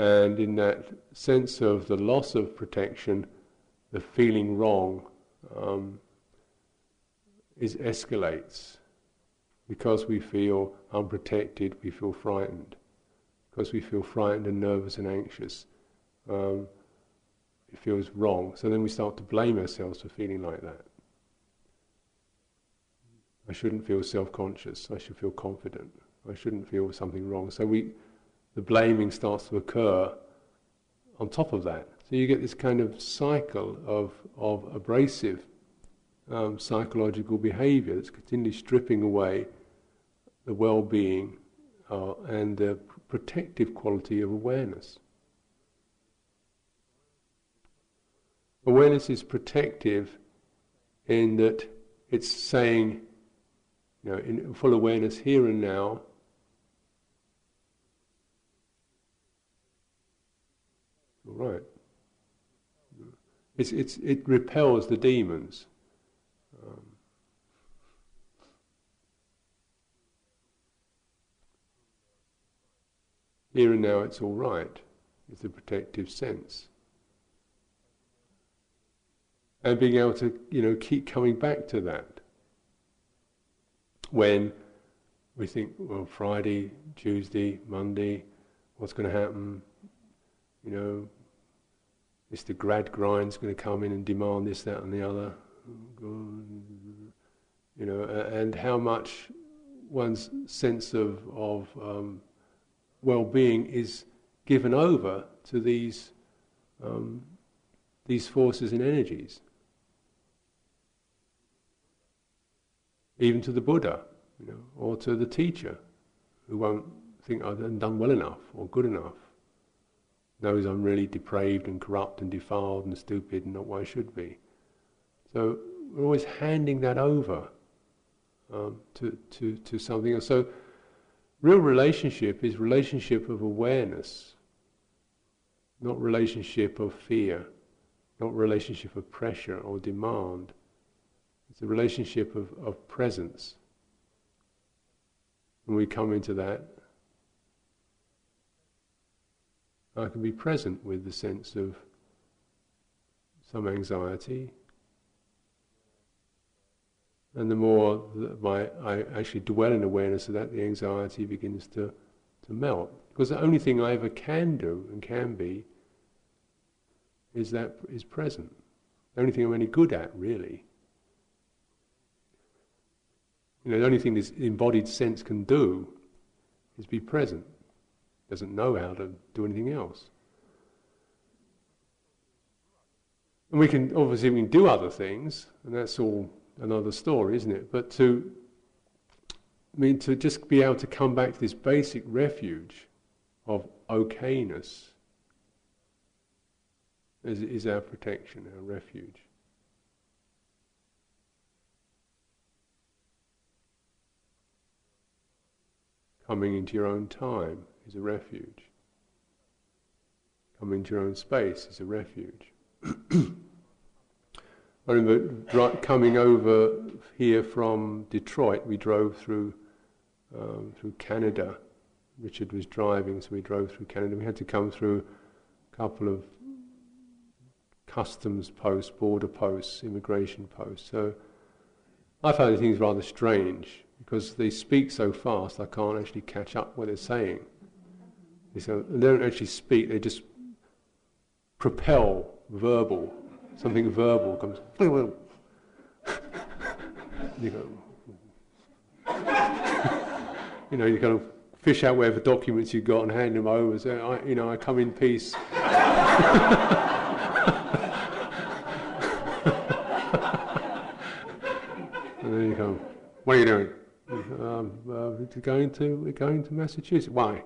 And in that sense of the loss of protection, the feeling wrong um, is escalates. Because we feel unprotected, we feel frightened. Because we feel frightened and nervous and anxious, um, it feels wrong. So then we start to blame ourselves for feeling like that. I shouldn't feel self-conscious. I should feel confident. I shouldn't feel something wrong. So we, the blaming starts to occur on top of that. So you get this kind of cycle of, of abrasive um, psychological behavior that's continually stripping away the well-being uh, and the protective quality of awareness. Awareness is protective in that it's saying, you know, in full awareness here and now, right. It's, it's, it repels the demons. Um, here and now it's all right. It's a protective sense. And being able to, you know, keep coming back to that. When we think, well, Friday, Tuesday, Monday, what's going to happen? You know, Mr. Gradgrind's going to come in and demand this, that, and the other. You know, and how much one's sense of, of um, well-being is given over to these um, these forces and energies. Even to the Buddha, you know, or to the teacher, who won't think I've done well enough or good enough knows I'm really depraved and corrupt and defiled and stupid and not what I should be. So we're always handing that over um, to, to, to something else. So real relationship is relationship of awareness, not relationship of fear, not relationship of pressure or demand. It's a relationship of, of presence. When we come into that, I can be present with the sense of some anxiety. And the more that my, I actually dwell in awareness of that, the anxiety begins to, to melt. Because the only thing I ever can do and can be is that is present. The only thing I'm any good at, really. You know, the only thing this embodied sense can do is be present doesn't know how to do anything else. And we can obviously we can do other things, and that's all another story, isn't it? But to I mean to just be able to come back to this basic refuge of okayness is, is our protection, our refuge. Coming into your own time is a refuge. Coming to your own space is a refuge. I remember coming over here from Detroit, we drove through um, through Canada. Richard was driving, so we drove through Canada. We had to come through a couple of customs posts, border posts, immigration posts. So I found things rather strange because they speak so fast I can't actually catch up what they're saying. They don't actually speak, they just propel verbal, something verbal comes. you go. you know, you kind of fish out whatever documents you've got and hand them over. I, you know, I come in peace. and then you go, what are you doing? Um, uh, going to we're going to Massachusetts. Why?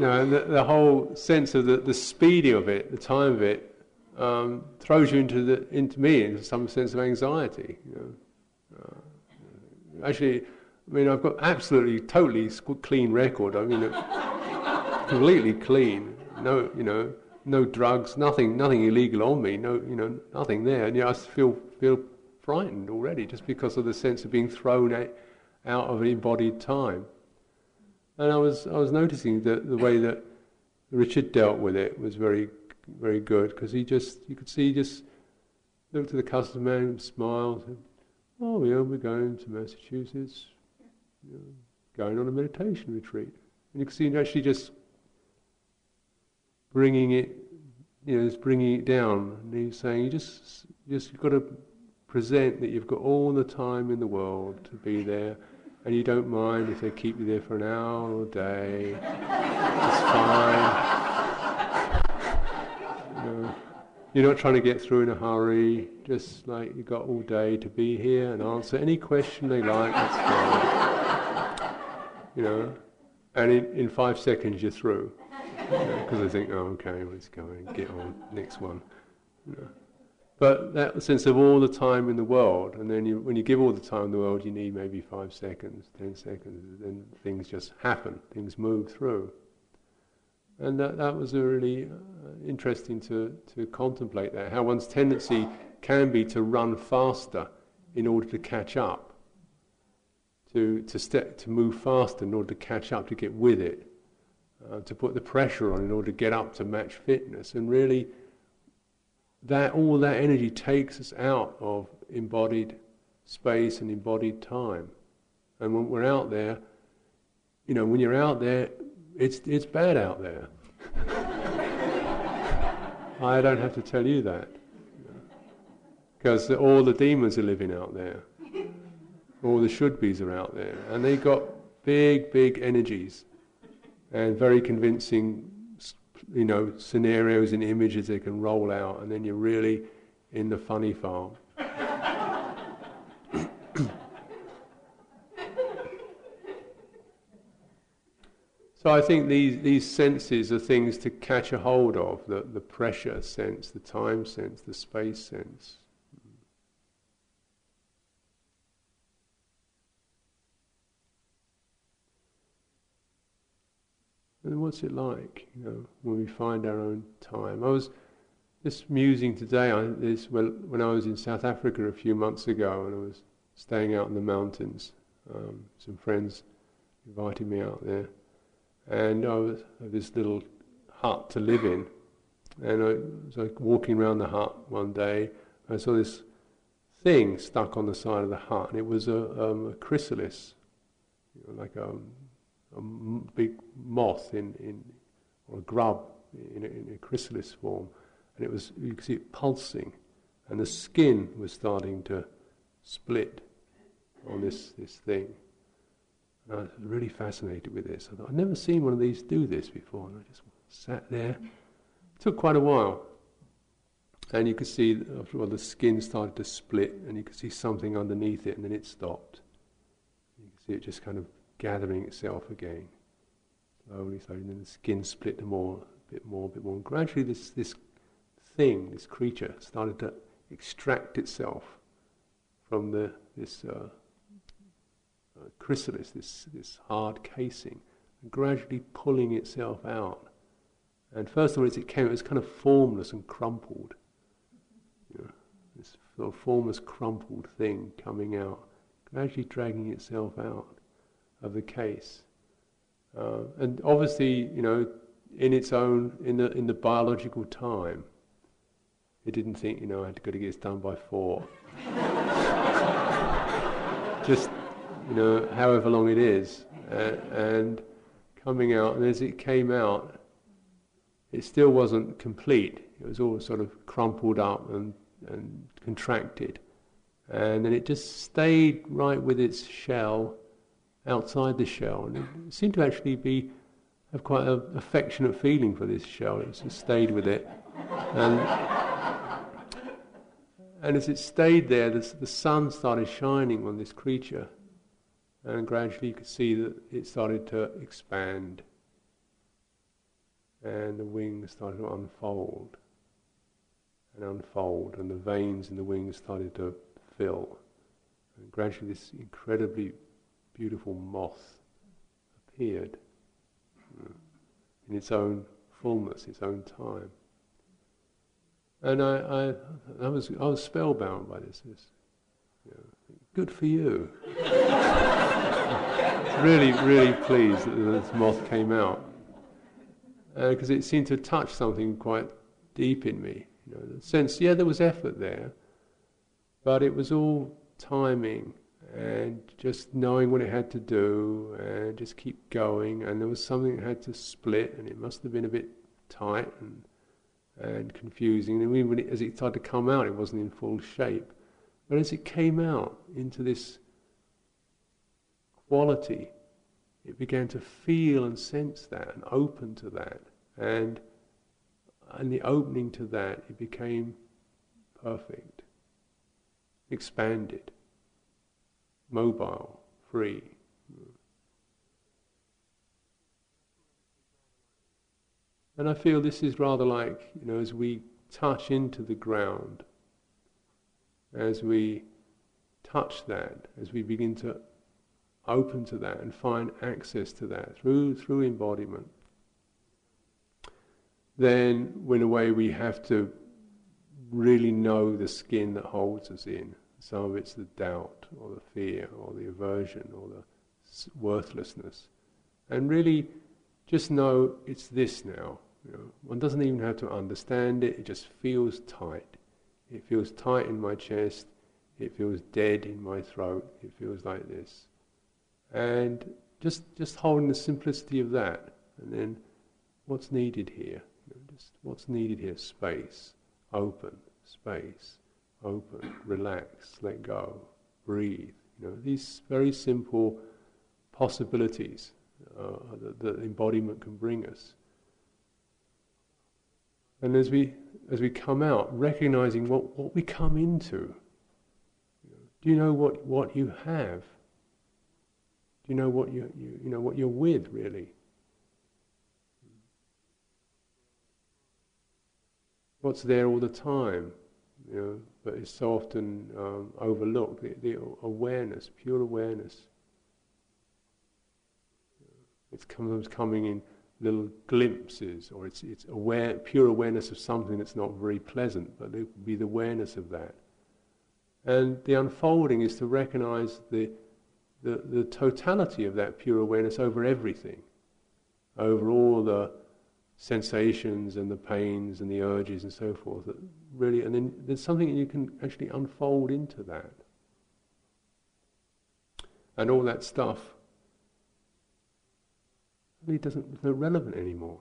Know, and the, the, whole sense of the, the speed of it, the time of it, um, throws you into the into me into some sense of anxiety. You know. Uh, actually, I mean, I've got absolutely, totally clean record. I mean, completely clean. No, you know, no drugs, nothing, nothing illegal on me. No, you know, nothing there. And know, I feel feel frightened already just because of the sense of being thrown out, out of embodied time. And I was I was noticing that the way that Richard dealt with it was very very good because he just you could see he just looked at the customer and smiled, and, said, oh yeah, we're going to Massachusetts, you know, going on a meditation retreat, and you could see him actually just bringing it, you know, just bringing it down, and he's saying you just just you've got to present that you've got all the time in the world to be there and you don't mind if they keep you there for an hour or a day. It's fine. You know, you're not trying to get through in a hurry. Just like you've got all day to be here and answer any question they like. That's fine. You know, and in, in five seconds you're through because you know, they think, oh, okay, let's go and get on next one. You know. But that sense of all the time in the world, and then you, when you give all the time in the world, you need maybe five seconds, ten seconds, then things just happen, things move through. And that, that was really uh, interesting to, to contemplate that, how one's tendency can be to run faster in order to catch up, to, to, step, to move faster in order to catch up, to get with it, uh, to put the pressure on in order to get up to match fitness. And really, that all that energy takes us out of embodied space and embodied time. And when we're out there, you know, when you're out there, it's it's bad out there. I don't have to tell you that. Because all the demons are living out there. All the should be's are out there. And they've got big, big energies and very convincing you know, scenarios and images they can roll out, and then you're really in the funny farm. so I think these, these senses are things to catch a hold of the, the pressure sense, the time sense, the space sense. And what's it like, you know, when we find our own time? I was just musing today on this when I was in South Africa a few months ago and I was staying out in the mountains. Um, some friends invited me out there. And I was had this little hut to live in. And I was like walking around the hut one day. And I saw this thing stuck on the side of the hut, and it was a, um, a chrysalis, you know, like a a big moth in, in or a grub in a, in a chrysalis form, and it was you could see it pulsing, and the skin was starting to split on this this thing. And I was really fascinated with this. I thought I'd never seen one of these do this before, and I just sat there. It took quite a while, and you could see after a while the skin started to split, and you could see something underneath it, and then it stopped. You could see it just kind of gathering itself again. Slowly, slowly, and then the skin split more, a bit more, a bit more. And gradually this, this thing, this creature, started to extract itself from the, this uh, uh, chrysalis, this, this hard casing, and gradually pulling itself out. And first of all, as it came, it was kind of formless and crumpled. You know, this sort of formless, crumpled thing coming out, gradually dragging itself out of the case. Uh, and obviously, you know, in its own, in the, in the biological time, it didn't think, you know, I had to go to get this done by four. Just, you know, however long it is. and, and coming out. And as it came out, it still wasn't complete. It was all sort of crumpled up and, and contracted. And then it just stayed right with its shell outside the shell. And it seemed to actually be have quite an affectionate feeling for this shell. It stayed with it. And, and as it stayed there, the, the sun started shining on this creature. And gradually you could see that it started to expand. And the wings started to unfold and unfold, and the veins in the wings started to fill. And gradually, this incredibly beautiful moth appeared uh, in its own fullness, its own time. And I, I, I, was, I was spellbound by this. this you know, good for you. really, really pleased that this moth came out. Because uh, it seemed to touch something quite deep in me. You know, the sense, yeah, there was effort there, but it was all timing and just knowing what it had to do and just keep going. And there was something that had to split, and it must have been a bit tight and and confusing. And even as it started to come out, it wasn't in full shape. But as it came out into this quality, it began to feel and sense that and open to that. And and the opening to that, it became perfect, expanded mobile, free. And I feel this is rather like, you know, as we touch into the ground, as we touch that, as we begin to open to that and find access to that through through embodiment, then in a way we have to really know the skin that holds us in. Some of it's the doubt or the fear or the aversion or the worthlessness. And really just know it's this now. You know, one doesn't even have to understand it, it just feels tight. It feels tight in my chest, it feels dead in my throat, it feels like this. And just just holding the simplicity of that and then what's needed here? You know, just what's needed here? Space, open, space open, relax, let go, breathe. You know, these very simple possibilities uh, that, that embodiment can bring us. And as we as we come out, recognizing what, what we come into. Do you know what, what you have? Do you know what you, you, you know what you're with really? What's there all the time? You know, but it's so often um, overlooked. The, the, awareness, pure awareness. It's sometimes coming in little glimpses, or it's it's aware, pure awareness of something that's not very pleasant, but it would be the awareness of that. And the unfolding is to recognize the, the, the totality of that pure awareness over everything, over all the sensations and the pains and the urges and so forth. That really, and then there's something you can actually unfold into that. And all that stuff really doesn't, it's not relevant anymore.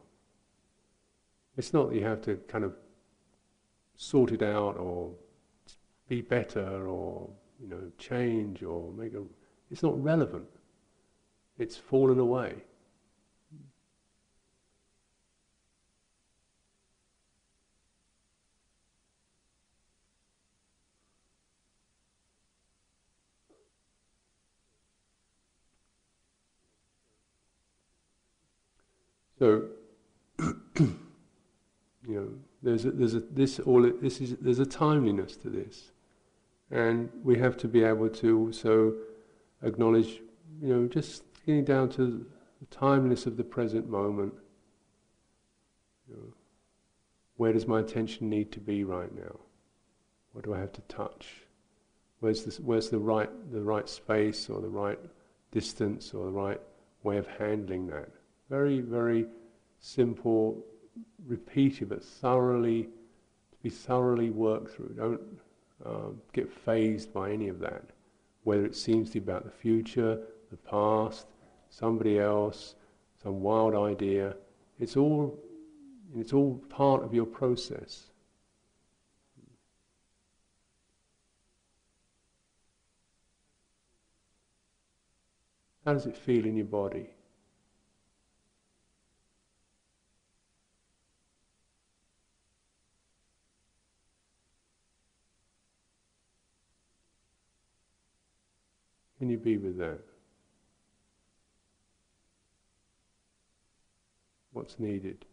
It's not that you have to kind of sort it out or be better or, you know, change or make a, it's not relevant. It's fallen away. So, you know, there's a, there's a, this all this is there's a timeliness to this, and we have to be able to also acknowledge, you know, just getting down to the timeliness of the present moment. You know, where does my attention need to be right now? What do I have to touch? Where's the, where's the right the right space or the right distance or the right way of handling that? very, very simple, repeated, but thoroughly, to be thoroughly worked through. Don't um, get fazed by any of that, whether it seems to be about the future, the past, somebody else, some wild idea. It's all, it's all part of your process. How does it feel in your body? Can you be with that? What's needed?